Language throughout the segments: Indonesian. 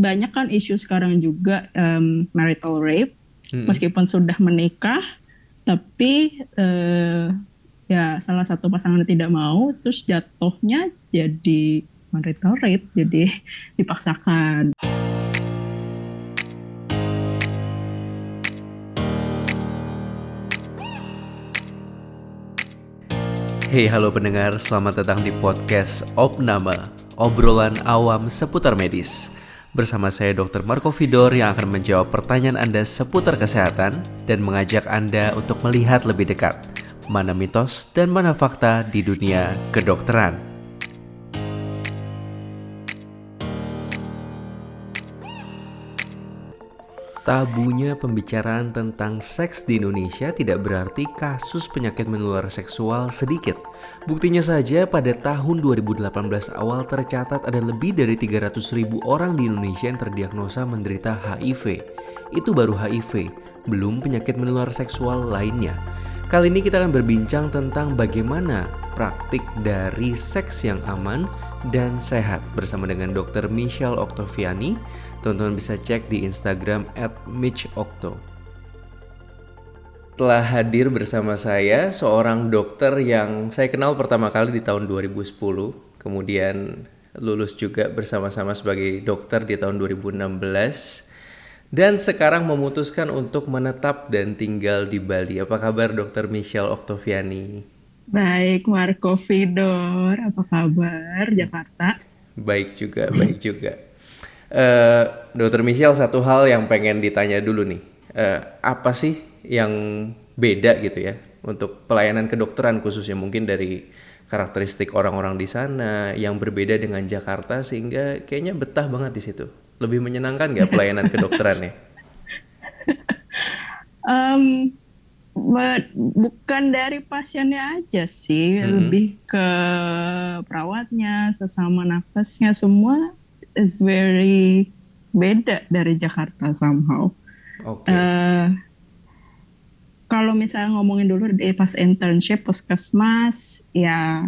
banyak kan isu sekarang juga um, marital rape hmm. meskipun sudah menikah tapi uh, ya salah satu pasangan tidak mau terus jatuhnya jadi marital rape jadi dipaksakan. Hey halo pendengar, selamat datang di podcast Opnama, obrolan awam seputar medis. Bersama saya Dr. Marco Vidor yang akan menjawab pertanyaan Anda seputar kesehatan dan mengajak Anda untuk melihat lebih dekat mana mitos dan mana fakta di dunia kedokteran. Tabunya pembicaraan tentang seks di Indonesia tidak berarti kasus penyakit menular seksual sedikit. Buktinya saja pada tahun 2018 awal tercatat ada lebih dari 300 ribu orang di Indonesia yang terdiagnosa menderita HIV. Itu baru HIV, belum penyakit menular seksual lainnya. Kali ini kita akan berbincang tentang bagaimana praktik dari seks yang aman dan sehat bersama dengan Dr. Michelle Octaviani Teman-teman bisa cek di Instagram at MitchOcto. Telah hadir bersama saya seorang dokter yang saya kenal pertama kali di tahun 2010, kemudian lulus juga bersama-sama sebagai dokter di tahun 2016, dan sekarang memutuskan untuk menetap dan tinggal di Bali. Apa kabar Dokter Michelle Octaviani? Baik, Marco Vidor. Apa kabar Jakarta? Baik juga, baik juga. Uh, Dokter Michelle satu hal yang pengen ditanya dulu nih, uh, apa sih yang beda gitu ya untuk pelayanan kedokteran khususnya mungkin dari karakteristik orang-orang di sana yang berbeda dengan Jakarta sehingga kayaknya betah banget di situ. Lebih menyenangkan nggak pelayanan kedokterannya? um, bukan dari pasiennya aja sih, hmm. lebih ke perawatnya, sesama nafasnya semua is very beda dari Jakarta somehow. Okay. Uh, eh, kalau misalnya ngomongin dulu di pas internship puskesmas, ya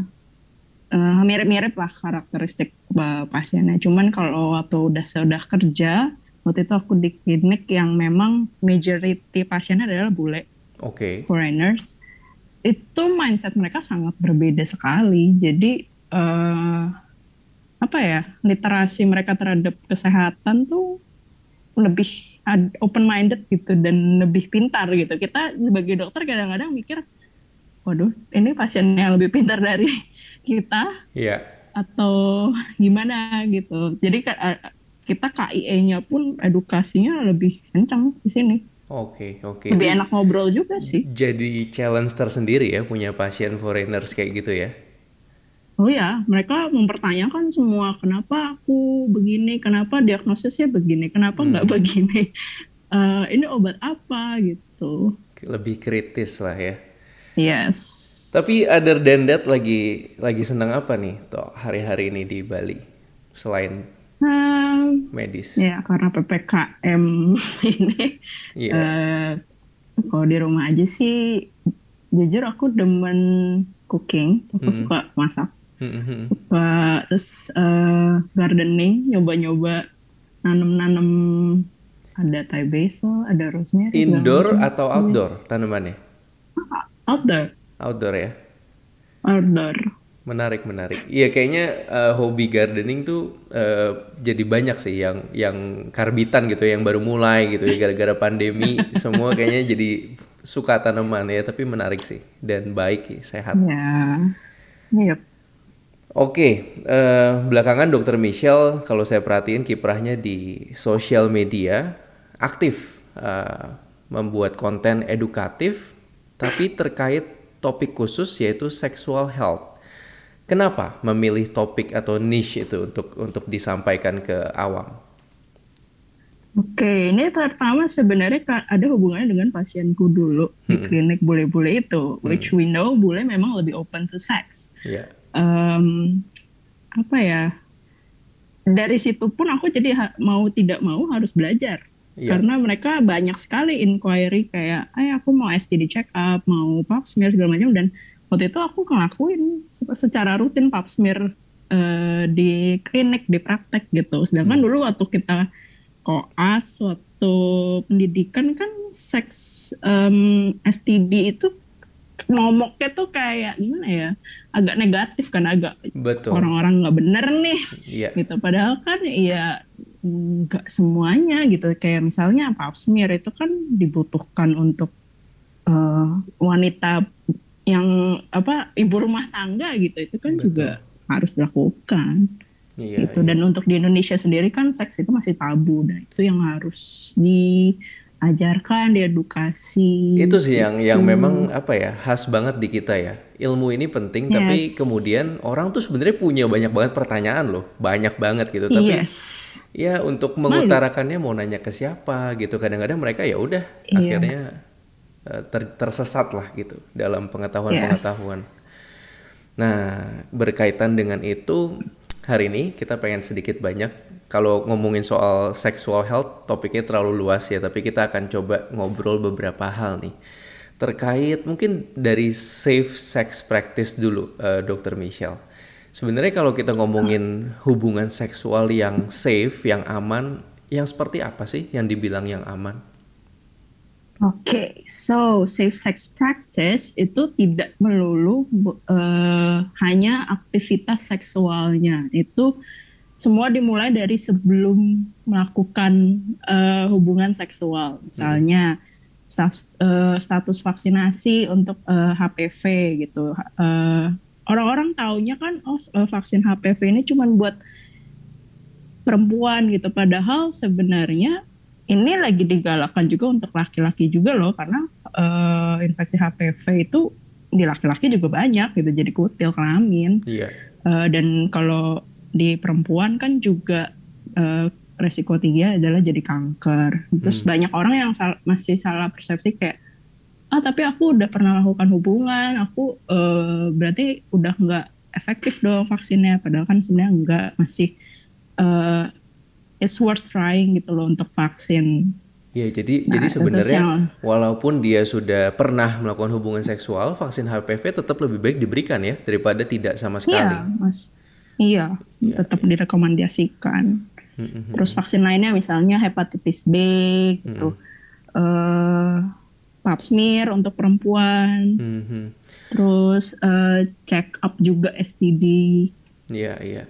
uh, mirip-mirip lah karakteristik uh, pasiennya. Cuman kalau waktu udah sudah kerja, waktu itu aku di klinik yang memang majority pasiennya adalah bule, okay. foreigners. Itu mindset mereka sangat berbeda sekali. Jadi uh, apa ya literasi mereka terhadap kesehatan tuh lebih open minded gitu dan lebih pintar gitu kita sebagai dokter kadang-kadang mikir waduh ini pasien yang lebih pintar dari kita yeah. atau gimana gitu jadi kita KIE-nya pun edukasinya lebih kencang di sini Oke, okay, oke. Okay. Lebih enak ngobrol juga sih. Jadi challenge tersendiri ya punya pasien foreigners kayak gitu ya? Oh ya mereka mempertanyakan semua kenapa aku begini kenapa diagnosisnya begini kenapa nggak hmm. begini? Uh, ini obat apa gitu. Lebih kritis lah ya. Yes. Tapi other than that lagi lagi senang apa nih toh hari-hari ini di Bali? Selain um, medis. ya karena ppkm ini. Yeah. uh, kalau di rumah aja sih jujur aku demen cooking. Aku hmm. suka masak hmm suka terus uh, gardening nyoba-nyoba nanam-nanam ada Thai basil ada rosemary indoor atau outdoor tanamannya outdoor. Outdoor ya? Outdoor. Menarik menarik. Iya kayaknya uh, hobi gardening tuh uh, jadi banyak sih yang yang karbitan gitu yang baru mulai gitu ya gara-gara pandemi. Semua kayaknya jadi suka tanaman ya tapi menarik sih dan baik sehat. Ya yep. Oke, uh, belakangan Dokter Michelle kalau saya perhatiin kiprahnya di sosial media aktif uh, membuat konten edukatif, tapi terkait topik khusus yaitu sexual health. Kenapa memilih topik atau niche itu untuk untuk disampaikan ke awam? Oke, ini pertama sebenarnya ada hubungannya dengan pasienku dulu di hmm. klinik bule-bule itu, hmm. which we know bule memang lebih open to sex. Yeah um, apa ya dari situ pun aku jadi mau tidak mau harus belajar yeah. karena mereka banyak sekali inquiry kayak, ay aku mau STD check up, mau pap smear segala macam dan waktu itu aku ngelakuin secara rutin pap smear uh, di klinik di praktek gitu sedangkan hmm. dulu waktu kita koas waktu pendidikan kan seks um, STD itu ngomongnya tuh kayak gimana ya agak negatif kan agak orang-orang nggak bener nih yeah. gitu. Padahal kan ya nggak semuanya gitu. Kayak misalnya pap smear itu kan dibutuhkan untuk uh, wanita yang apa ibu rumah tangga gitu. Itu kan Betul. juga harus dilakukan. Iya, gitu. iya. dan untuk di Indonesia sendiri kan seks itu masih tabu. Dan itu yang harus di ajarkan, diedukasi. Itu sih yang yang gitu. memang apa ya khas banget di kita ya. Ilmu ini penting, yes. tapi kemudian orang tuh sebenarnya punya banyak banget pertanyaan loh, banyak banget gitu. Tapi yes. ya untuk mengutarakannya mau nanya ke siapa gitu. Kadang-kadang mereka ya udah iya. akhirnya eh, ter, tersesat lah gitu dalam pengetahuan-pengetahuan. Yes. Nah berkaitan dengan itu hari ini kita pengen sedikit banyak kalau ngomongin soal sexual health topiknya terlalu luas ya tapi kita akan coba ngobrol beberapa hal nih. Terkait mungkin dari safe sex practice dulu uh, dokter Michelle. Sebenarnya kalau kita ngomongin hubungan seksual yang safe yang aman yang seperti apa sih yang dibilang yang aman? Oke, okay, so safe sex practice itu tidak melulu uh, hanya aktivitas seksualnya. Itu semua dimulai dari sebelum melakukan uh, hubungan seksual, misalnya uh, status vaksinasi untuk uh, eh, HPV gitu. Uh, orang-orang taunya kan oh vaksin HPV ini cuma buat perempuan gitu, padahal sebenarnya ini lagi digalakkan juga untuk laki-laki juga loh, karena uh, infeksi HPV itu di laki-laki juga banyak gitu, jadi kutil kelamin. Iya. Uh, dan kalau di perempuan kan juga uh, resiko tinggi adalah jadi kanker. Terus hmm. banyak orang yang sal masih salah persepsi kayak ah tapi aku udah pernah melakukan hubungan, aku uh, berarti udah nggak efektif dong vaksinnya. Padahal kan sebenarnya enggak masih uh, it's worth trying gitu loh untuk vaksin. Ya, jadi nah, jadi sebenarnya yang, walaupun dia sudah pernah melakukan hubungan seksual, vaksin HPV tetap lebih baik diberikan ya daripada tidak sama sekali. Iya, Mas. Iya, ya, tetap direkomendasikan. Mm-hmm. Terus vaksin lainnya misalnya hepatitis B gitu. Mm-hmm. Uh, pap smear untuk perempuan. Mm-hmm. Terus uh, check up juga STD. Iya, iya.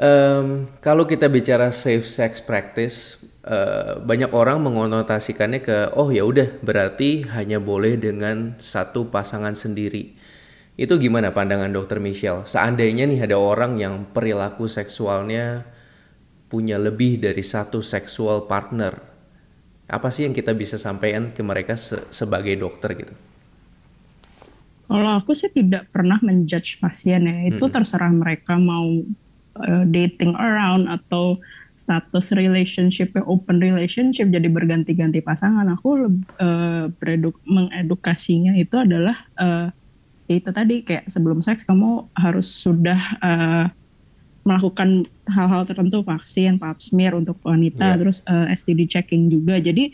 Um, kalau kita bicara safe sex practice, uh, banyak orang mengonotasikannya ke oh ya udah berarti hanya boleh dengan satu pasangan sendiri. Itu gimana pandangan dokter Michelle? Seandainya nih ada orang yang perilaku seksualnya punya lebih dari satu seksual partner, apa sih yang kita bisa sampaikan ke mereka se sebagai dokter gitu? Kalau aku sih tidak pernah menjudge pasien ya, itu hmm. terserah mereka mau uh, dating around atau status relationship open relationship jadi berganti-ganti pasangan. Aku uh, mengedukasinya itu adalah uh, itu tadi kayak sebelum seks kamu harus sudah uh, melakukan hal-hal tertentu vaksin, pap smear untuk wanita, yeah. terus uh, eh, STD checking juga. Jadi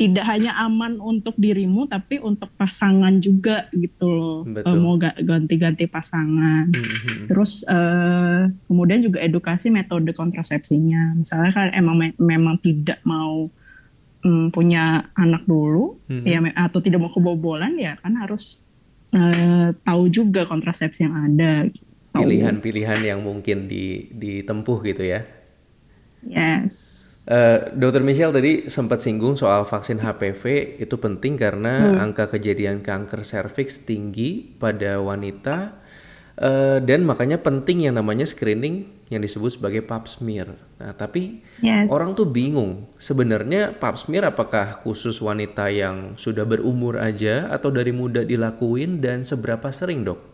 tidak hanya aman untuk dirimu tapi untuk pasangan juga gitu loh. Uh, mau ganti-ganti pasangan. Mm-hmm. Terus uh, kemudian juga edukasi metode kontrasepsinya. Misalnya kan emang me- memang tidak mau um, punya anak dulu mm-hmm. ya atau tidak mau kebobolan ya kan harus uh, tahu juga kontrasepsi yang ada. Pilihan-pilihan yang mungkin di, ditempuh gitu ya. Yes. Uh, Dokter Michelle tadi sempat singgung soal vaksin HPV itu penting karena hmm. angka kejadian kanker serviks tinggi pada wanita uh, dan makanya penting yang namanya screening yang disebut sebagai pap smear. Nah, tapi yes. orang tuh bingung sebenarnya pap smear apakah khusus wanita yang sudah berumur aja atau dari muda dilakuin dan seberapa sering, Dok?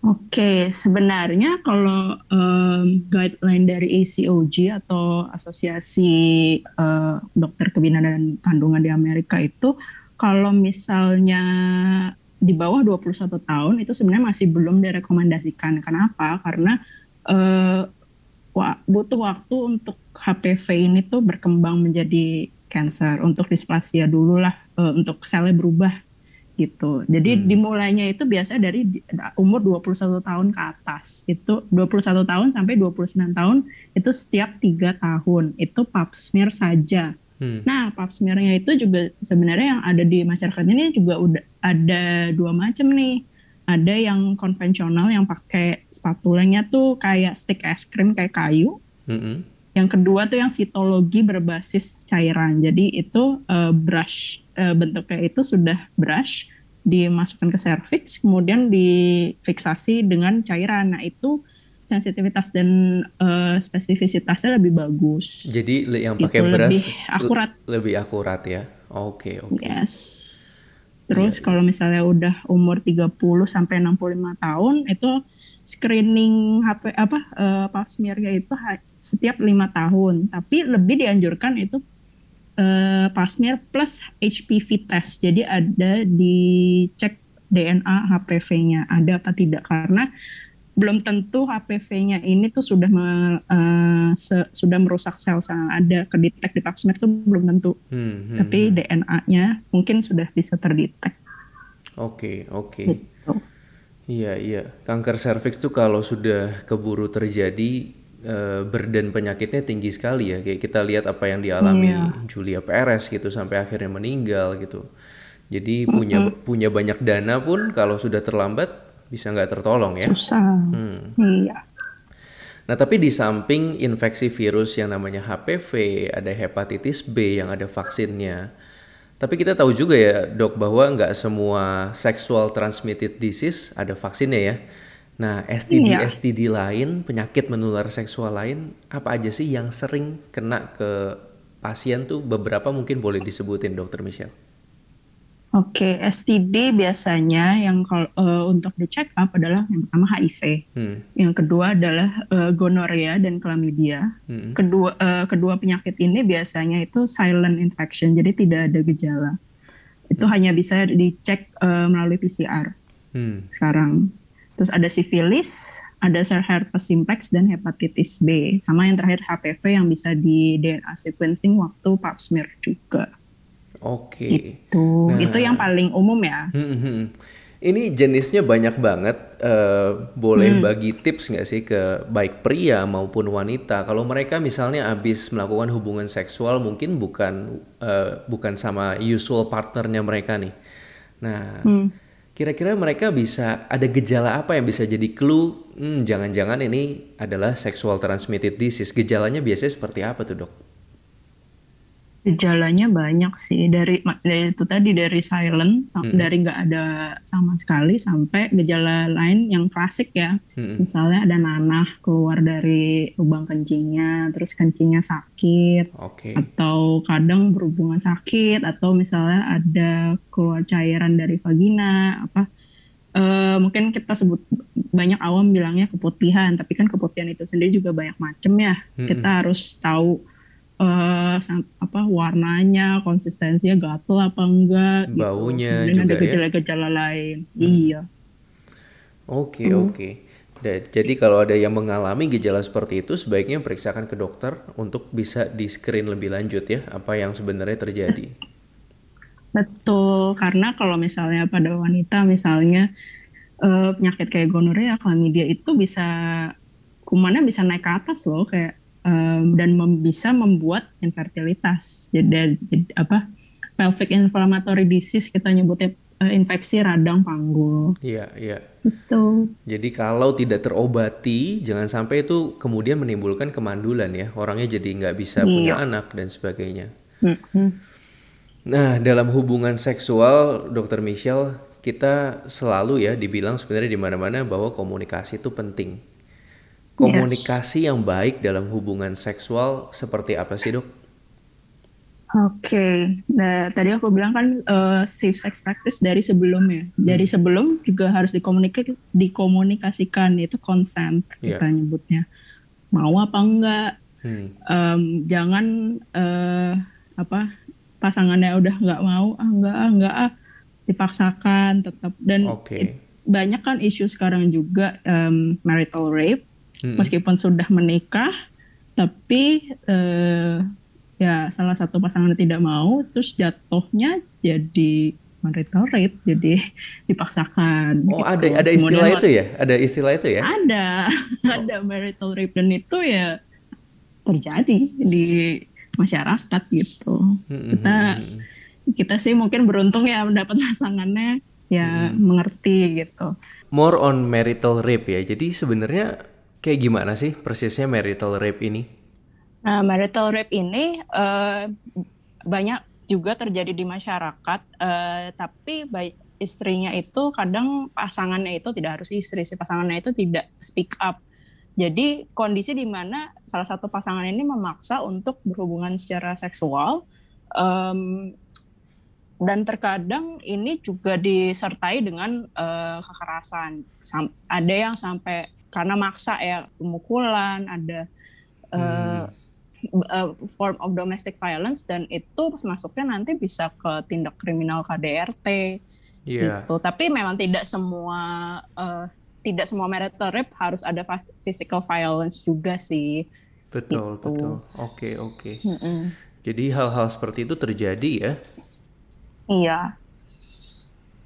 Oke, sebenarnya kalau um, guideline dari ACOG atau Asosiasi uh, Dokter Kebidanan dan Kandungan di Amerika itu kalau misalnya di bawah 21 tahun itu sebenarnya masih belum direkomendasikan. Kenapa? Karena uh, butuh waktu untuk HPV ini tuh berkembang menjadi cancer untuk displasia dulu lah uh, untuk selnya berubah gitu. Jadi hmm. dimulainya itu biasa dari umur 21 tahun ke atas. Itu 21 tahun sampai 29 tahun itu setiap tiga tahun. Itu pap smear saja. Hmm. Nah, pap smearnya itu juga sebenarnya yang ada di masyarakat ini juga udah ada dua macam nih. Ada yang konvensional yang pakai spatulanya tuh kayak stick es krim kayak kayu. Hmm. Yang kedua tuh yang sitologi berbasis cairan. Jadi itu uh, brush uh, bentuknya itu sudah brush dimasukkan ke cervix kemudian difiksasi dengan cairan. Nah, itu sensitivitas dan uh, spesifisitasnya lebih bagus. Jadi yang pakai brush lebih akurat. Lebih akurat ya. Oke, okay, oke. Okay. Yes. Terus yeah. kalau misalnya udah umur 30 sampai 65 tahun itu screening HP apa uh, pap smearnya itu setiap lima tahun. Tapi lebih dianjurkan itu uh, pap smear plus HPV test. Jadi ada dicek DNA HPV-nya ada apa tidak karena belum tentu HPV-nya ini tuh sudah me, uh, se, sudah merusak sel-sel yang ada kedetek di pap smear itu belum tentu. Hmm, hmm, Tapi hmm. DNA-nya mungkin sudah bisa terdetek. Oke, okay, oke. Okay. Gitu. Iya, iya. Kanker serviks tuh kalau sudah keburu terjadi uh, burden penyakitnya tinggi sekali ya. Kayak kita lihat apa yang dialami yeah. Julia Perez gitu sampai akhirnya meninggal gitu. Jadi punya mm -hmm. punya banyak dana pun kalau sudah terlambat bisa nggak tertolong ya. Susah. Hmm. Iya. Nah tapi di samping infeksi virus yang namanya HPV, ada hepatitis B yang ada vaksinnya. Tapi kita tahu juga ya dok bahwa nggak semua sexual transmitted disease ada vaksinnya ya. Nah, STD iya. STD lain, penyakit menular seksual lain, apa aja sih yang sering kena ke pasien tuh beberapa mungkin boleh disebutin dokter Michelle? Oke, okay, STD biasanya yang kalau uh, untuk di check up adalah yang pertama HIV, hmm. yang kedua adalah uh, gonorrhea dan chlamydia. Hmm. Kedua uh, kedua penyakit ini biasanya itu silent infection, jadi tidak ada gejala. Itu hmm. hanya bisa dicek uh, melalui PCR. Hmm. Sekarang Terus ada sifilis, ada herpes simplex dan hepatitis B. Sama yang terakhir HPV yang bisa di DNA sequencing waktu pap smear juga. Oke. Itu nah, itu yang paling umum ya. Hmm, hmm, hmm. Ini jenisnya banyak banget. Uh, boleh hmm. bagi tips nggak sih ke baik pria maupun wanita kalau mereka misalnya habis melakukan hubungan seksual mungkin bukan uh, bukan sama usual partnernya mereka nih. Nah. Hmm Kira-kira mereka bisa ada gejala apa yang bisa jadi clue? Hmm, jangan-jangan ini adalah sexual transmitted disease. Gejalanya biasanya seperti apa tuh dok? Gejalanya banyak sih dari, dari itu tadi dari silent hmm. dari nggak ada sama sekali sampai gejala lain yang klasik ya hmm. misalnya ada nanah keluar dari lubang kencingnya terus kencingnya sakit okay. atau kadang berhubungan sakit atau misalnya ada keluar cairan dari vagina apa uh, mungkin kita sebut banyak awam bilangnya keputihan tapi kan keputihan itu sendiri juga banyak macam ya hmm. kita harus tahu uh, apa warnanya, konsistensinya gatel apa enggak, gitu. baunya gitu. juga ada ya? gejala-gejala ya? lain. Hmm. Iya. Oke okay, hmm. oke. Okay. Jadi kalau ada yang mengalami gejala seperti itu, sebaiknya periksakan ke dokter untuk bisa di screen lebih lanjut ya, apa yang sebenarnya terjadi. Betul, karena kalau misalnya pada wanita misalnya uh, penyakit kayak gonorrea, chlamydia itu bisa kumannya bisa naik ke atas loh, kayak um, dan mem bisa membuat infertilitas. Jadi, jadi apa pelvic inflammatory disease kita nyebutnya uh, infeksi radang panggul. Iya, iya. Itu. Jadi kalau tidak terobati, jangan sampai itu kemudian menimbulkan kemandulan ya. Orangnya jadi nggak bisa iya. punya anak dan sebagainya. Mm -hmm. Nah, dalam hubungan seksual, Dokter Michelle, kita selalu ya dibilang sebenarnya di mana-mana bahwa komunikasi itu penting komunikasi yes. yang baik dalam hubungan seksual seperti apa sih dok? Oke, okay. nah tadi aku bilang kan uh, safe sex practice dari sebelumnya. Hmm. Dari sebelum juga harus dikomunikasi, dikomunikasikan itu consent yeah. kita nyebutnya. Mau apa enggak? Hmm. Um, jangan uh, apa pasangannya udah nggak mau, ah enggak ah enggak ah dipaksakan tetap dan okay. it, banyak kan isu sekarang juga um, marital rape hmm. meskipun sudah menikah tapi eh, ya salah satu pasangan tidak mau terus jatuhnya jadi marital rape jadi dipaksakan. Oh gitu. ada ada istilah Kemudian, itu ya? Ada istilah itu ya? Ada oh. ada marital rape dan itu ya terjadi di masyarakat gitu. Hmm, kita kita sih mungkin beruntung ya mendapat pasangannya ya hmm. mengerti gitu. More on marital rape ya. Jadi sebenarnya kayak gimana sih persisnya marital rape ini? Nah, marital rape ini uh, banyak juga terjadi di masyarakat, uh, tapi baik istrinya itu kadang pasangannya itu tidak harus istri, si pasangannya itu tidak speak up. Jadi kondisi di mana salah satu pasangan ini memaksa untuk berhubungan secara seksual um, dan terkadang ini juga disertai dengan uh, kekerasan. Sam ada yang sampai karena maksa ya pemukulan, ada hmm. uh, form of domestic violence dan itu masuknya nanti bisa ke tindak kriminal KDRT yeah. gitu. Tapi memang tidak semua uh, tidak semua marital rape harus ada physical violence juga sih. Betul, gitu. betul. Oke, okay, oke. Okay. Mm -mm. Jadi hal-hal seperti itu terjadi ya? Iya.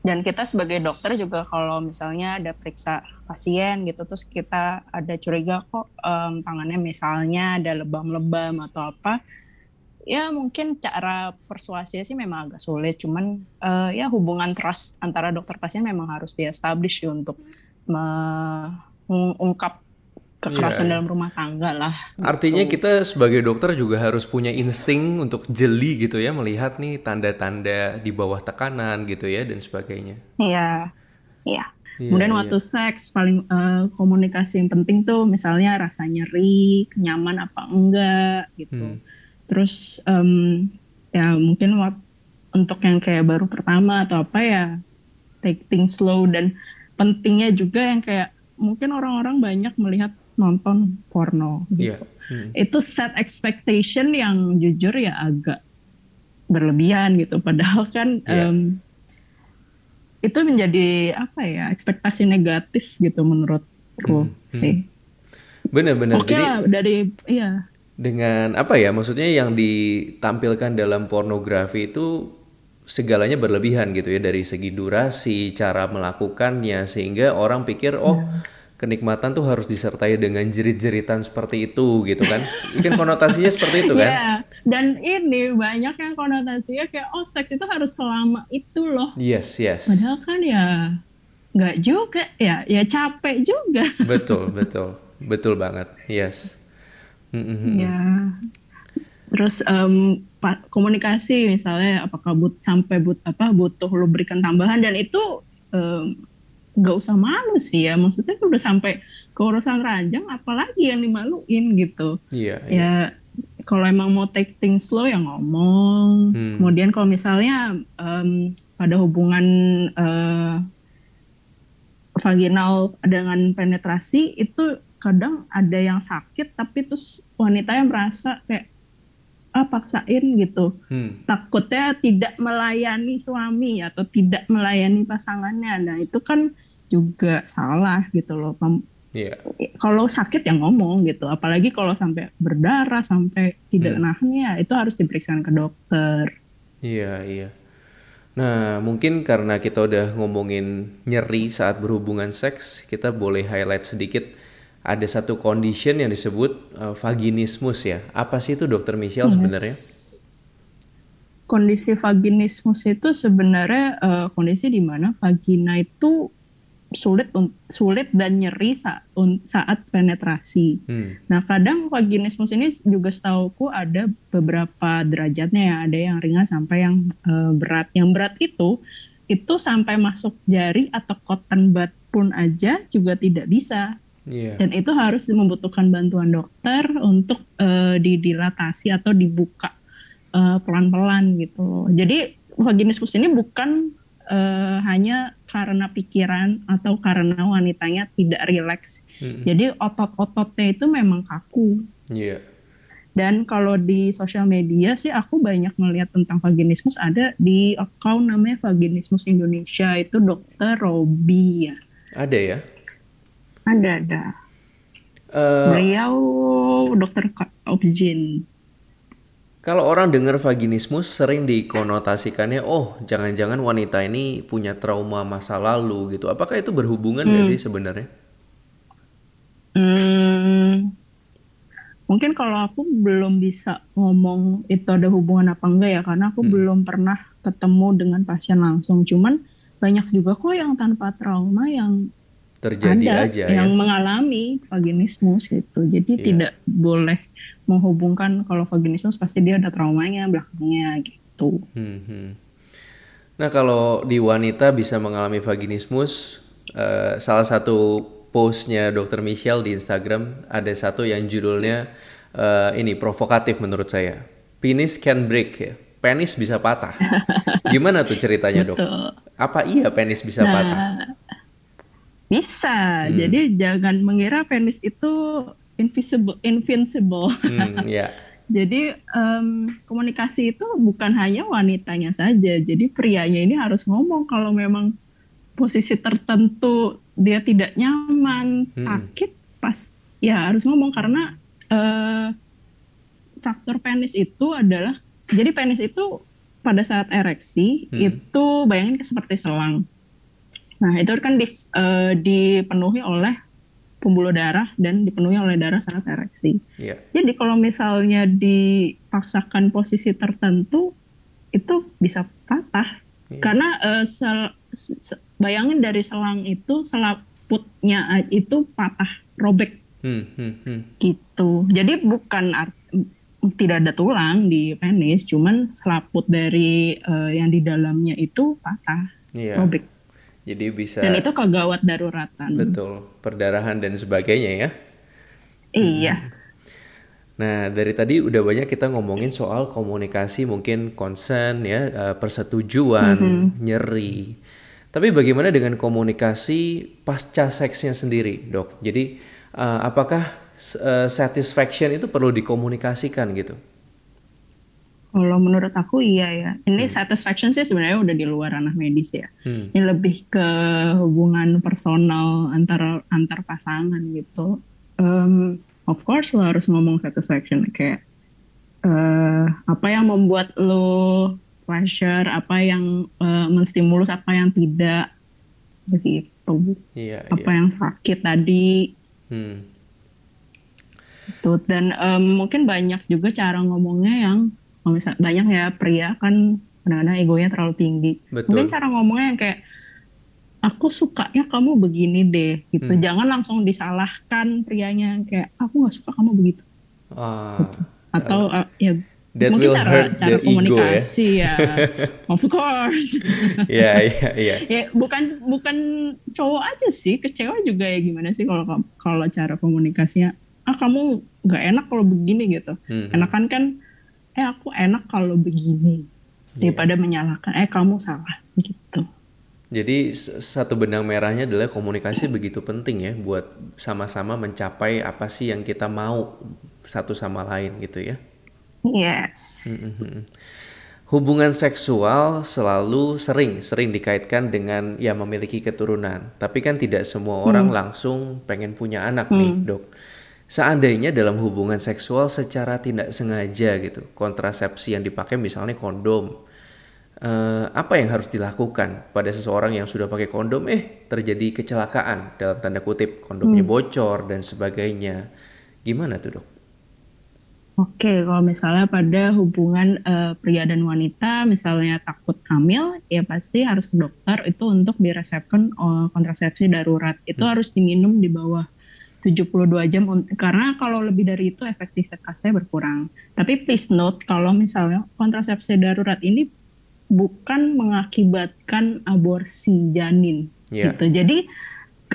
Dan kita sebagai dokter juga kalau misalnya ada periksa pasien gitu, terus kita ada curiga kok um, tangannya misalnya ada lebam-lebam atau apa, ya mungkin cara persuasi sih memang agak sulit. Cuman uh, ya hubungan trust antara dokter pasien memang harus di-establish untuk mengungkap kekerasan yeah. dalam rumah tangga lah. Artinya gitu. kita sebagai dokter juga harus punya insting untuk jeli gitu ya melihat nih tanda-tanda di bawah tekanan gitu ya dan sebagainya. Iya, iya. Yeah, Kemudian yeah. waktu seks paling uh, komunikasi yang penting tuh misalnya rasa nyeri, nyaman apa enggak gitu. Hmm. Terus um, ya mungkin waktu, untuk yang kayak baru pertama atau apa ya take things slow dan pentingnya juga yang kayak mungkin orang-orang banyak melihat nonton porno gitu. Yeah. Hmm. Itu set expectation yang jujur ya agak berlebihan gitu. Padahal kan yeah. um, itu menjadi apa ya ekspektasi negatif gitu menurutku hmm. sih. Benar-benar. Oke okay lah dari iya. Dengan apa ya maksudnya yang ditampilkan dalam pornografi itu segalanya berlebihan gitu ya dari segi durasi, cara melakukannya sehingga orang pikir oh yeah kenikmatan tuh harus disertai dengan jerit-jeritan seperti itu gitu kan? Mungkin konotasinya seperti itu kan? Yeah. dan ini banyak yang konotasinya kayak oh seks itu harus selama itu loh. Yes yes. Padahal kan ya nggak juga ya ya capek juga. Betul betul. Betul banget. Yes. Mm-hmm. ya. Terus um, komunikasi misalnya apakah but sampai but apa butuh lubrikan tambahan dan itu um, nggak usah malu sih ya maksudnya udah sampai ke urusan ranjang apalagi yang dimaluin gitu iya, iya. ya kalau emang mau take things slow ya ngomong hmm. kemudian kalau misalnya um, pada hubungan uh, vaginal dengan penetrasi itu kadang ada yang sakit tapi terus wanita yang merasa kayak ah paksain gitu hmm. takutnya tidak melayani suami atau tidak melayani pasangannya nah itu kan juga salah gitu loh yeah. kalau sakit ya ngomong gitu apalagi kalau sampai berdarah sampai tidak hmm. nahan ya itu harus diperiksa ke dokter iya yeah, iya yeah. Nah, mungkin karena kita udah ngomongin nyeri saat berhubungan seks, kita boleh highlight sedikit ada satu condition yang disebut uh, vaginismus ya. Apa sih itu Dokter Michelle yes. sebenarnya? Kondisi vaginismus itu sebenarnya uh, kondisi di mana vagina itu sulit sulit dan nyeri saat, saat penetrasi. Hmm. Nah, kadang vaginismus ini juga setauku ada beberapa derajatnya ya. Ada yang ringan sampai yang uh, berat. Yang berat itu itu sampai masuk jari atau cotton bud pun aja juga tidak bisa Yeah. Dan itu harus membutuhkan bantuan dokter untuk uh, didilatasi atau dibuka uh, pelan-pelan gitu Jadi vaginismus ini bukan uh, hanya karena pikiran atau karena wanitanya tidak rileks. Mm-hmm. Jadi otot-ototnya itu memang kaku. Yeah. Dan kalau di sosial media sih aku banyak melihat tentang vaginismus ada di account namanya Vaginismus Indonesia itu dokter Robi ya. Ada ya? Ada ada. Uh, Beliau dokter Objin. Kalau orang dengar vaginismus sering dikonotasikannya, oh jangan-jangan wanita ini punya trauma masa lalu gitu. Apakah itu berhubungan nggak Hmm. sih sebenarnya? Hmm, mungkin kalau aku belum bisa ngomong itu ada hubungan apa enggak ya, karena aku Hmm. belum pernah ketemu dengan pasien langsung. Cuman banyak juga kok yang tanpa trauma yang Terjadi ada aja yang ya. mengalami vaginismus gitu. Jadi Iya. tidak boleh menghubungkan kalau vaginismus pasti dia ada traumanya belakangnya gitu. Hmm, hmm. Nah kalau di wanita bisa mengalami vaginismus, eh, salah satu postnya Dr. Michelle di Instagram ada satu yang judulnya eh, ini provokatif menurut saya. Penis can break ya, penis bisa patah. Gimana tuh ceritanya dok? Apa iya penis bisa patah? Bisa. Hmm. Jadi jangan mengira penis itu invisible, invincible. Hmm, ya. Jadi em, komunikasi itu bukan hanya wanitanya saja. Jadi prianya ini harus ngomong kalau memang posisi tertentu dia tidak nyaman, Hmm. sakit, pas ya harus ngomong karena eh, faktor penis itu adalah jadi penis itu pada saat ereksi Hmm. itu bayangin seperti selang. Nah itu kan di- eh, dipenuhi oleh pembuluh darah dan dipenuhi oleh darah saat ereksi. Iya. Jadi kalau misalnya dipaksakan posisi tertentu itu bisa patah Iya. karena eh, sel- se- bayangin dari selang itu selaputnya a- itu patah robek Hmm, hmm, hmm. gitu. Jadi bukan art- tidak ada tulang di penis, cuman selaput dari eh, yang di dalamnya itu patah Iya. robek Jadi bisa dan itu kegawat daruratan. betul perdarahan dan sebagainya ya. Iya. Nah, dari tadi udah banyak kita ngomongin soal komunikasi, mungkin concern ya, eh, persetujuan, nyeri. Tapi bagaimana dengan komunikasi pasca seksnya sendiri, dok? Jadi, eh, apakah eh, satisfaction itu perlu dikomunikasikan gitu? Kalau menurut aku iya ya. Ini satisfaction sih sebenarnya udah di luar ranah medis ya. Hmm. Ini lebih ke hubungan personal antar antar pasangan gitu. Um, of course lo harus ngomong satisfaction kayak eh, apa yang membuat lo pleasure, apa yang eh, menstimulus, apa yang tidak begitu. Iya, Apa iya. yang sakit tadi Hmm. Tuh, dan em, mungkin banyak juga cara ngomongnya yang kalau misal banyak ya pria kan kadang-kadang egonya terlalu tinggi. Betul. Mungkin cara ngomongnya yang kayak aku sukanya kamu begini deh gitu. Hmm. Jangan langsung disalahkan prianya yang kayak aku nggak suka kamu begitu. Ah, Atau uh, ya That mungkin will cara hurt cara the ego, ya. komunikasi ya. of course. Iya, iya, iya. ya bukan bukan cowok aja sih, kecewa juga ya gimana sih kalau kalau cara komunikasinya ah kamu nggak enak kalau begini gitu. Hmm. Enakan kan eh aku enak kalau begini Iya. daripada menyalahkan eh kamu salah gitu. Jadi satu benang merahnya adalah komunikasi begitu penting ya buat sama-sama mencapai apa sih yang kita mau satu sama lain gitu ya. Yes. Mhm. Hubungan seksual selalu sering sering dikaitkan dengan ya memiliki keturunan. Tapi kan tidak semua orang langsung pengen punya anak nih, Dok. Seandainya dalam hubungan seksual secara tidak sengaja gitu, kontrasepsi yang dipakai misalnya kondom. eh, apa yang harus dilakukan pada seseorang yang sudah pakai kondom eh terjadi kecelakaan dalam tanda kutip kondomnya bocor dan sebagainya. Gimana tuh, Dok? Oke, kalau misalnya pada hubungan eh, pria dan wanita, misalnya takut hamil, ya pasti harus ke dokter itu untuk diresepkan eh, kontrasepsi darurat. Itu harus diminum di bawah 72 jam, karena kalau lebih dari itu efektivitasnya berkurang. Tapi please note, kalau misalnya kontrasepsi darurat ini bukan mengakibatkan aborsi janin. Iya. Gitu. Jadi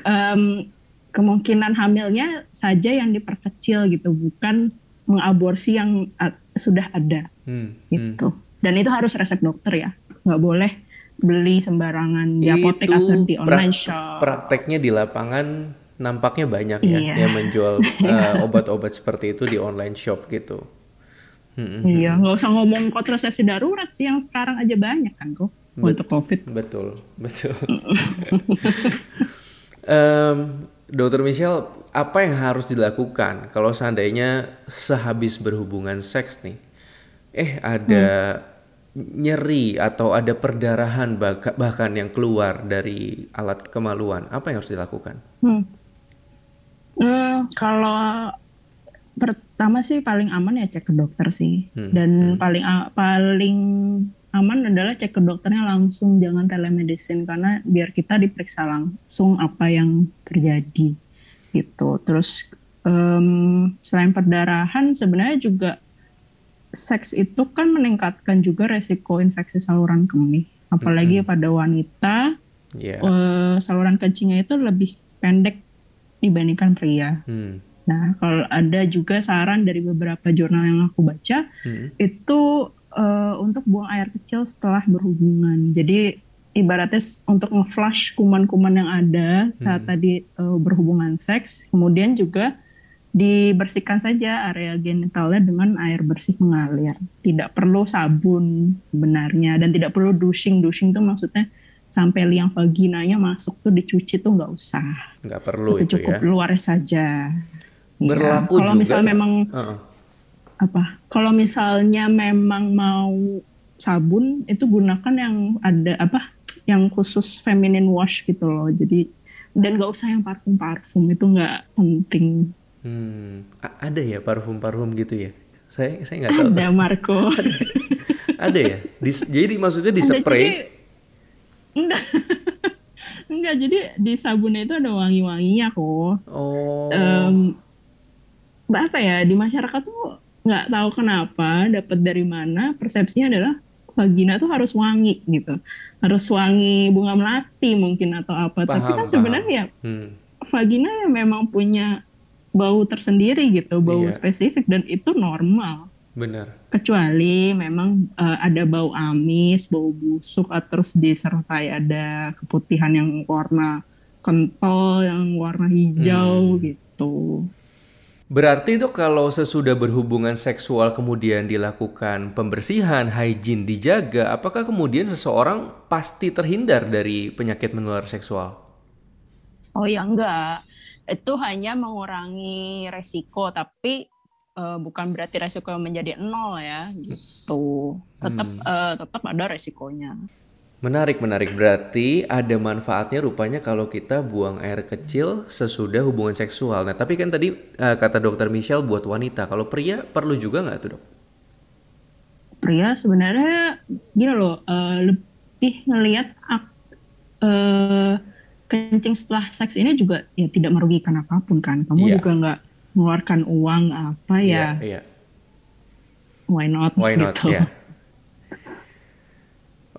em, kemungkinan hamilnya saja yang diperkecil gitu, bukan mengaborsi yang uh, sudah ada Hmm, hmm. gitu. Dan itu harus resep dokter ya, nggak boleh beli sembarangan di apotek atau di online shop. Prakteknya di lapangan nampaknya banyak ya Iya. yang menjual eh, obat-obat seperti itu di online shop gitu. Hmm, hmm. Iya, nggak usah ngomong kontrasepsi darurat sih yang sekarang aja banyak kan kok untuk COVID. Betul, betul. Em, Dokter Michelle, apa yang harus dilakukan kalau seandainya sehabis berhubungan seks nih, eh ada hmm. nyeri atau ada perdarahan bahkan yang keluar dari alat kemaluan, apa yang harus dilakukan? Hmm. Hmm, kalau pertama sih paling aman ya cek ke dokter sih, hmm. dan hmm. paling paling aman adalah cek ke dokternya langsung jangan telemedicine karena biar kita diperiksa langsung apa yang terjadi gitu. Terus um, selain perdarahan sebenarnya juga seks itu kan meningkatkan juga resiko infeksi saluran kemih, apalagi -hmm. pada wanita yeah. Iya. uh, saluran kencingnya itu lebih pendek dibandingkan pria. Hmm. Nah, kalau ada juga saran dari beberapa jurnal yang aku baca, hmm. itu uh, untuk buang air kecil setelah berhubungan. Jadi ibaratnya untuk nge-flush kuman-kuman yang ada saat hmm. tadi uh, berhubungan seks, kemudian juga dibersihkan saja area genitalnya dengan air bersih mengalir. Tidak perlu sabun sebenarnya dan tidak perlu douching. Douching itu maksudnya sampai liang vaginanya masuk tuh dicuci tuh nggak usah. Nggak perlu itu, itu cukup ya. luar saja. Berlaku ya. Kalau misalnya memang uh. apa? Kalau misalnya memang mau sabun itu gunakan yang ada apa? Yang khusus feminine wash gitu loh. Jadi dan nggak usah yang parfum parfum itu nggak penting. Hmm, ada ya parfum-parfum gitu ya? Saya saya nggak tahu. Ada Marco. ada ya? Di, jadi maksudnya di spray? Enggak. enggak, jadi di sabunnya itu ada wangi-wanginya kok. Oh. Um, apa ya di masyarakat tuh nggak tahu kenapa dapat dari mana persepsinya adalah vagina tuh harus wangi gitu harus wangi bunga melati mungkin atau apa paham, tapi kan sebenarnya hmm. vagina memang punya bau tersendiri gitu bau iya. spesifik dan itu normal benar kecuali memang uh, ada bau amis bau busuk atau terus disertai ada keputihan yang warna kental yang warna hijau hmm. gitu Berarti itu kalau sesudah berhubungan seksual kemudian dilakukan pembersihan, hygiene dijaga, apakah kemudian seseorang pasti terhindar dari penyakit menular seksual? Oh ya enggak, itu hanya mengurangi resiko, tapi uh, bukan berarti resiko menjadi nol ya, gitu. Tetap hmm. uh, tetap ada resikonya. Menarik, menarik. Berarti ada manfaatnya rupanya kalau kita buang air kecil sesudah hubungan seksual. Nah, tapi kan tadi uh, kata dokter Michelle buat wanita. Kalau pria perlu juga nggak tuh dok? Pria sebenarnya gini loh, uh, lebih ngelihat uh, kencing setelah seks ini juga ya tidak merugikan apa pun kan. Kamu yeah. juga nggak mengeluarkan uang apa ya. Yeah, yeah. Why not? Why not? Gitu. Yeah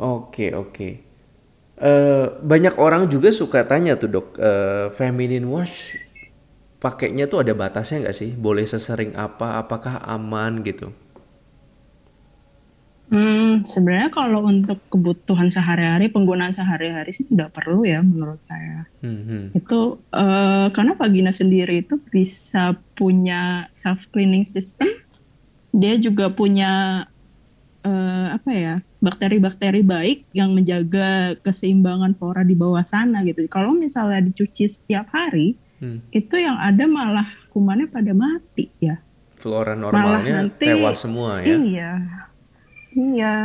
Oke oke. Uh, banyak orang juga suka tanya tuh dok, uh, feminine wash pakainya tuh ada batasnya nggak sih? Boleh sesering apa? Apakah aman gitu? Hmm, sebenarnya kalau untuk kebutuhan sehari-hari, penggunaan sehari-hari sih tidak perlu ya menurut saya. Hmm, hmm. Itu uh, karena vagina sendiri itu bisa punya self cleaning system, dia juga punya uh, apa ya bakteri-bakteri baik yang menjaga keseimbangan flora di bawah sana gitu. Kalau misalnya dicuci setiap hari, hmm. itu yang ada malah kumannya pada mati ya. Flora normalnya nanti, tewas semua ya. Iya, iya.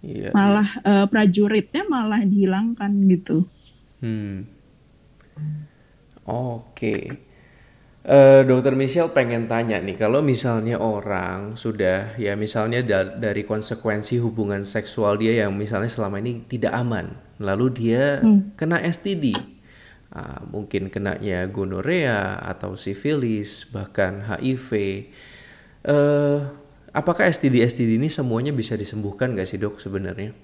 Iya. Malah uh, prajuritnya malah dihilangkan gitu. Hmm. Oke. Okay. Uh, Dokter Michelle pengen tanya nih, kalau misalnya orang sudah ya misalnya da dari konsekuensi hubungan seksual dia yang misalnya selama ini tidak aman, lalu dia hmm. kena STD, uh, ah, mungkin kenanya gonorea atau sifilis bahkan HIV, uh, eh, apakah STD STD ini semuanya bisa disembuhkan gak sih dok sebenarnya?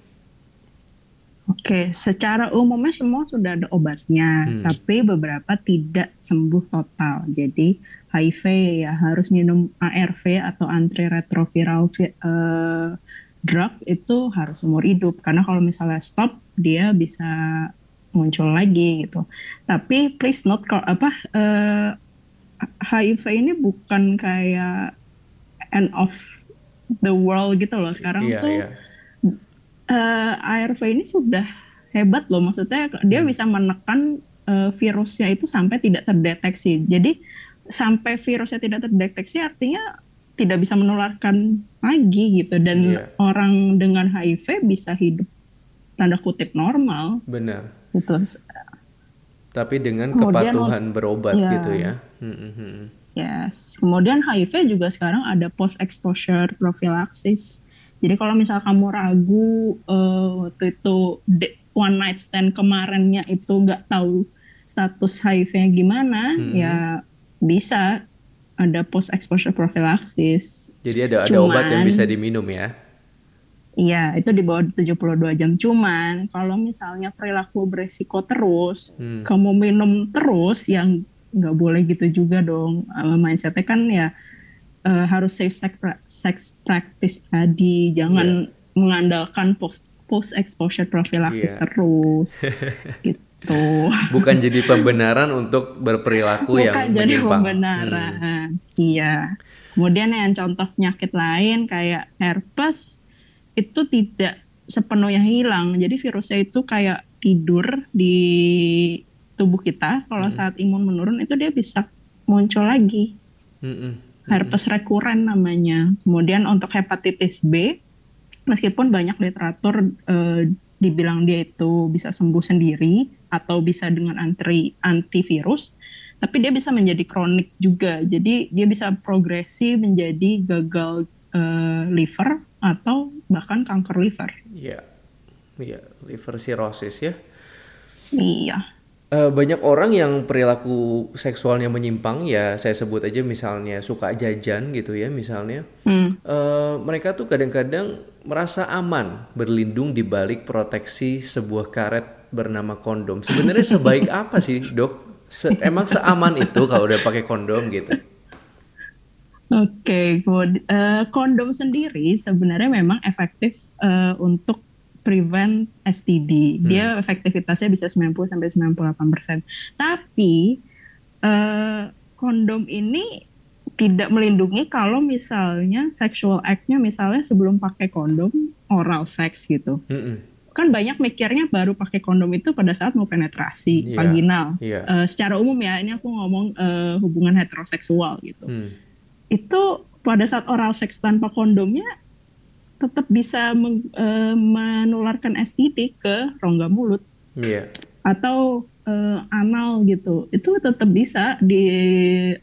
Oke, secara umumnya semua sudah ada obatnya, hmm. tapi beberapa tidak sembuh total. Jadi HIV ya harus minum ARV atau antiretroviral uh, drug itu harus umur hidup. Karena kalau misalnya stop, dia bisa muncul lagi gitu. Tapi please note kalau apa uh, eh, HIV ini bukan kayak end of the world gitu loh. Sekarang yeah, tuh yeah uh, ARV ini sudah hebat loh maksudnya dia hmm. bisa menekan uh, virusnya itu sampai tidak terdeteksi jadi sampai virusnya tidak terdeteksi artinya tidak bisa menularkan lagi gitu dan yeah. orang dengan HIV bisa hidup tanda kutip normal. Benar. Gitu. Tapi dengan Kemudian, kepatuhan berobat yeah. gitu ya. Hmm, hmm, hmm. Yes. Kemudian HIV juga sekarang ada post exposure prophylaxis. Jadi kalau misal kamu ragu uh, waktu itu one night stand kemarinnya itu nggak tahu status HIV-nya gimana, hmm. ya bisa ada post exposure prophylaxis. Jadi ada ada obat yang bisa diminum ya? Iya, itu di bawah 72 jam. Cuman kalau misalnya perilaku beresiko terus, hmm. kamu minum terus yang nggak boleh gitu juga dong. Uh, mindsetnya kan ya uh, harus safe sex, pra sex practice tadi. Jangan yeah. mengandalkan post post exposure prophylaxis yeah. terus. Gitu. Bukan jadi pembenaran untuk berperilaku bukan yang bukan jadi pembenaran. Hmm. iya. Kemudian yang contoh penyakit lain kayak herpes itu tidak sepenuhnya hilang. Jadi virusnya itu kayak tidur di tubuh kita kalau hmm. saat imun menurun itu dia bisa muncul lagi. Hmm. Hmm. Herpes rekuren namanya. Kemudian untuk hepatitis B, meskipun banyak literatur eh, dibilang dia itu bisa sembuh sendiri atau bisa dengan anti antivirus, tapi dia bisa menjadi kronik juga. Jadi dia bisa progresi menjadi gagal eh, liver atau bahkan kanker liver. Iya, iya liver cirrhosis ya. Iya uh, banyak orang yang perilaku seksualnya menyimpang ya saya sebut aja misalnya suka jajan gitu ya misalnya. Hmm. uh, mereka tuh kadang-kadang merasa aman berlindung di balik proteksi sebuah karet bernama kondom. Sebenarnya sebaik apa sih dok? Se emang seaman itu kalau udah pakai kondom gitu? Oke, okay, uh, eh, kondom sendiri sebenarnya memang efektif uh, untuk prevent STD. Hmm. Dia efektivitasnya bisa 90 sampai 98 persen. Tapi uh, kondom ini tidak melindungi kalau misalnya sexual act-nya misalnya sebelum pakai kondom oral sex gitu. Hmm. Kan banyak mikirnya baru pakai kondom itu pada saat mau penetrasi yeah. vaginal. Yeah. Uh, secara umum ya, ini aku ngomong uh, hubungan heteroseksual gitu. Hmm. Itu pada saat oral sex tanpa kondomnya tetap bisa men, uh, menularkan STD ke rongga mulut yeah. atau uh, anal gitu itu tetap bisa di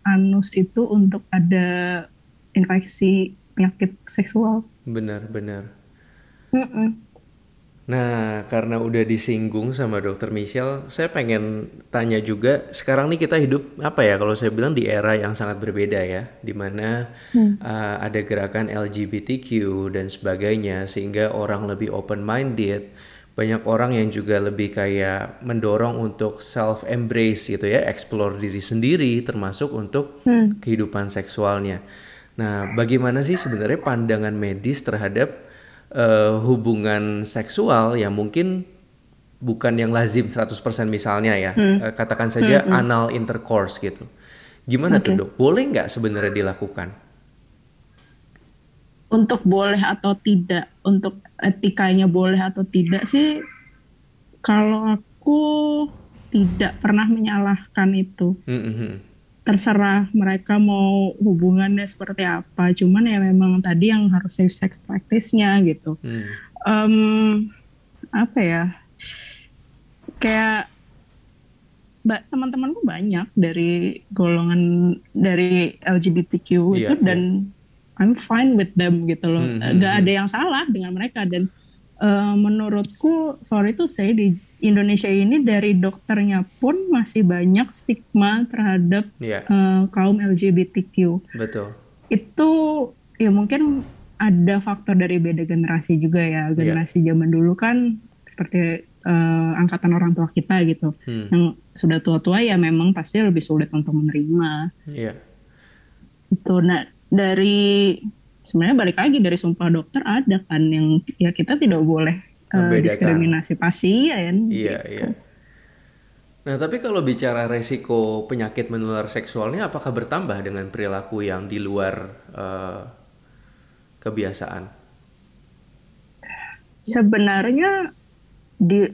anus itu untuk ada infeksi penyakit seksual benar benar mm -mm. Nah, karena udah disinggung sama dokter Michelle, saya pengen tanya juga, sekarang nih kita hidup apa ya kalau saya bilang di era yang sangat berbeda ya, di mana hmm. uh, ada gerakan LGBTQ dan sebagainya, sehingga orang lebih open minded, banyak orang yang juga lebih kayak mendorong untuk self embrace gitu ya, explore diri sendiri, termasuk untuk hmm. kehidupan seksualnya. Nah, bagaimana sih sebenarnya pandangan medis terhadap uh, hubungan seksual yang mungkin bukan yang lazim 100% misalnya ya. Hmm. Uh, katakan saja hmm, hmm. anal intercourse gitu. Gimana okay. tuh dok? Boleh nggak sebenarnya dilakukan? Untuk boleh atau tidak, untuk etikanya boleh atau tidak sih, kalau aku tidak pernah menyalahkan itu. Hmm, hmm, hmm terserah mereka mau hubungannya seperti apa cuman ya memang tadi yang harus safe sex practice-nya gitu hmm. um, apa ya kayak teman-temanku banyak dari golongan dari LGBTQ yeah, itu dan yeah. I'm fine with them gitu loh hmm, hmm, gak hmm. ada yang salah dengan mereka dan uh, menurutku sorry tuh saya di Indonesia ini dari dokternya pun masih banyak stigma terhadap yeah. Iya. uh, kaum LGBTQ. Betul. Itu ya mungkin ada faktor dari beda generasi juga ya. Iya. Generasi yeah. zaman dulu kan seperti uh, angkatan orang tua kita gitu, hmm. yang sudah tua-tua ya memang pasti lebih sulit untuk menerima. Iya. Yeah. Itu nah dari sebenarnya balik lagi dari sumpah dokter ada kan yang ya kita tidak boleh uh, diskriminasi pasien. Iya, gitu. iya. Nah, tapi kalau bicara resiko penyakit menular seksualnya, apakah bertambah dengan perilaku yang di luar uh, kebiasaan? Sebenarnya di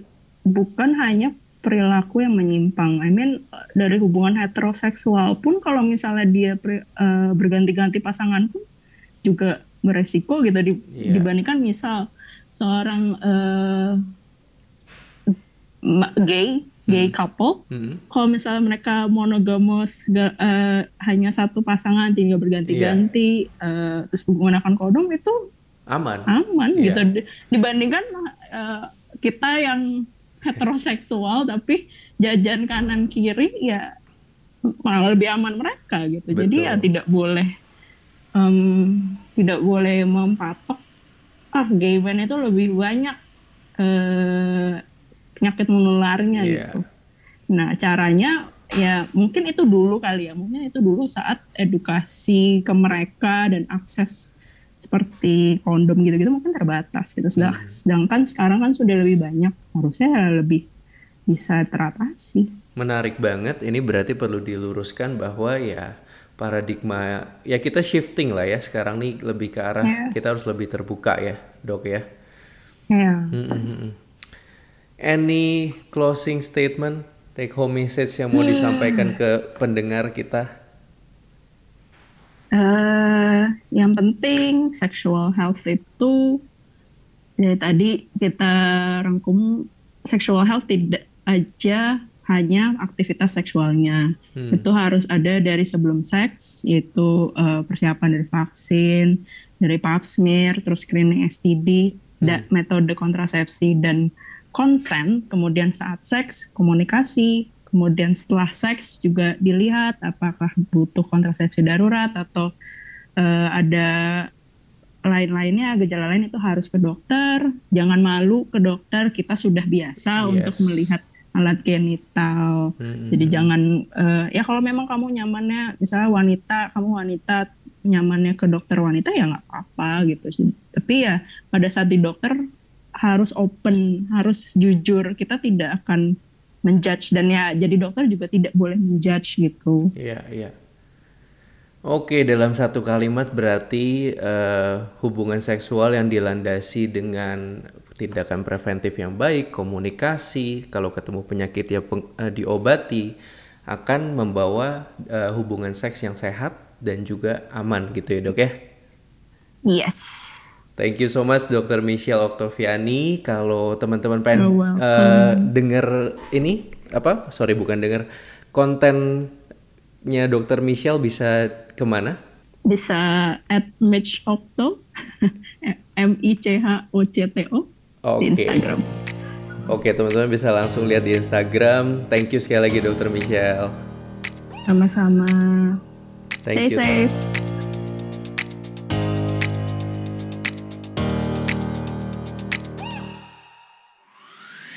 bukan hanya perilaku yang menyimpang. I mean dari hubungan heteroseksual pun kalau misalnya dia uh, berganti-ganti pasangan pun juga beresiko gitu di, yeah. dibandingkan misal seorang uh, gay gay hmm. couple hmm. kalau misalnya mereka monogamous uh, hanya satu pasangan tinggal berganti-ganti yeah. uh, terus menggunakan kondom itu aman aman yeah. gitu dibandingkan uh, kita yang heteroseksual tapi jajan kanan kiri ya malah lebih aman mereka gitu Betul. jadi ya tidak boleh um, tidak boleh mempatok ah gay man itu lebih banyak uh, penyakit menularnya yeah. gitu. Nah caranya ya mungkin itu dulu kali ya, mungkin itu dulu saat edukasi ke mereka dan akses seperti kondom gitu-gitu mungkin terbatas gitu. Sedang, hmm. Sedangkan sekarang kan sudah lebih banyak, harusnya lebih bisa teratasi. Menarik banget. Ini berarti perlu diluruskan bahwa ya paradigma ya kita shifting lah ya sekarang nih lebih ke arah yes. kita harus lebih terbuka ya dok ya. Yeah. Mm -hmm. Any closing statement, take home message yang mau disampaikan ke pendengar kita? Uh, yang penting sexual health itu dari tadi kita rangkum sexual health tidak aja hanya aktivitas seksualnya. Hmm. Itu harus ada dari sebelum seks, yaitu uh, persiapan dari vaksin, dari pap smear, terus screening STD, hmm. da, metode kontrasepsi dan konsen, kemudian saat seks, komunikasi, kemudian setelah seks juga dilihat apakah butuh kontrasepsi darurat atau uh, ada lain-lainnya gejala lain itu harus ke dokter jangan malu ke dokter kita sudah biasa yes. untuk melihat alat genital. Hmm. Jadi jangan uh, ya kalau memang kamu nyamannya misalnya wanita, kamu wanita nyamannya ke dokter wanita ya nggak apa-apa gitu sih. Tapi ya pada saat di dokter harus open, harus jujur. Kita tidak akan menjudge dan ya jadi dokter juga tidak boleh menjudge gitu. Iya, iya. Oke, dalam satu kalimat berarti uh, hubungan seksual yang dilandasi dengan tindakan preventif yang baik, komunikasi, kalau ketemu penyakit ya peng, uh, diobati akan membawa uh, hubungan seks yang sehat dan juga aman gitu ya dok ya? Yes. Thank you so much Dr. Michelle Octaviani. Kalau teman-teman pengen uh, denger ini apa? Sorry bukan denger kontennya Dr. Michelle bisa ke mana? Bisa at Mitch Octo, M I C H O C T O okay. di Instagram. Oke, okay, teman-teman bisa langsung lihat di Instagram. Thank you sekali lagi Dokter Michelle. Sama-sama. Stay you. safe.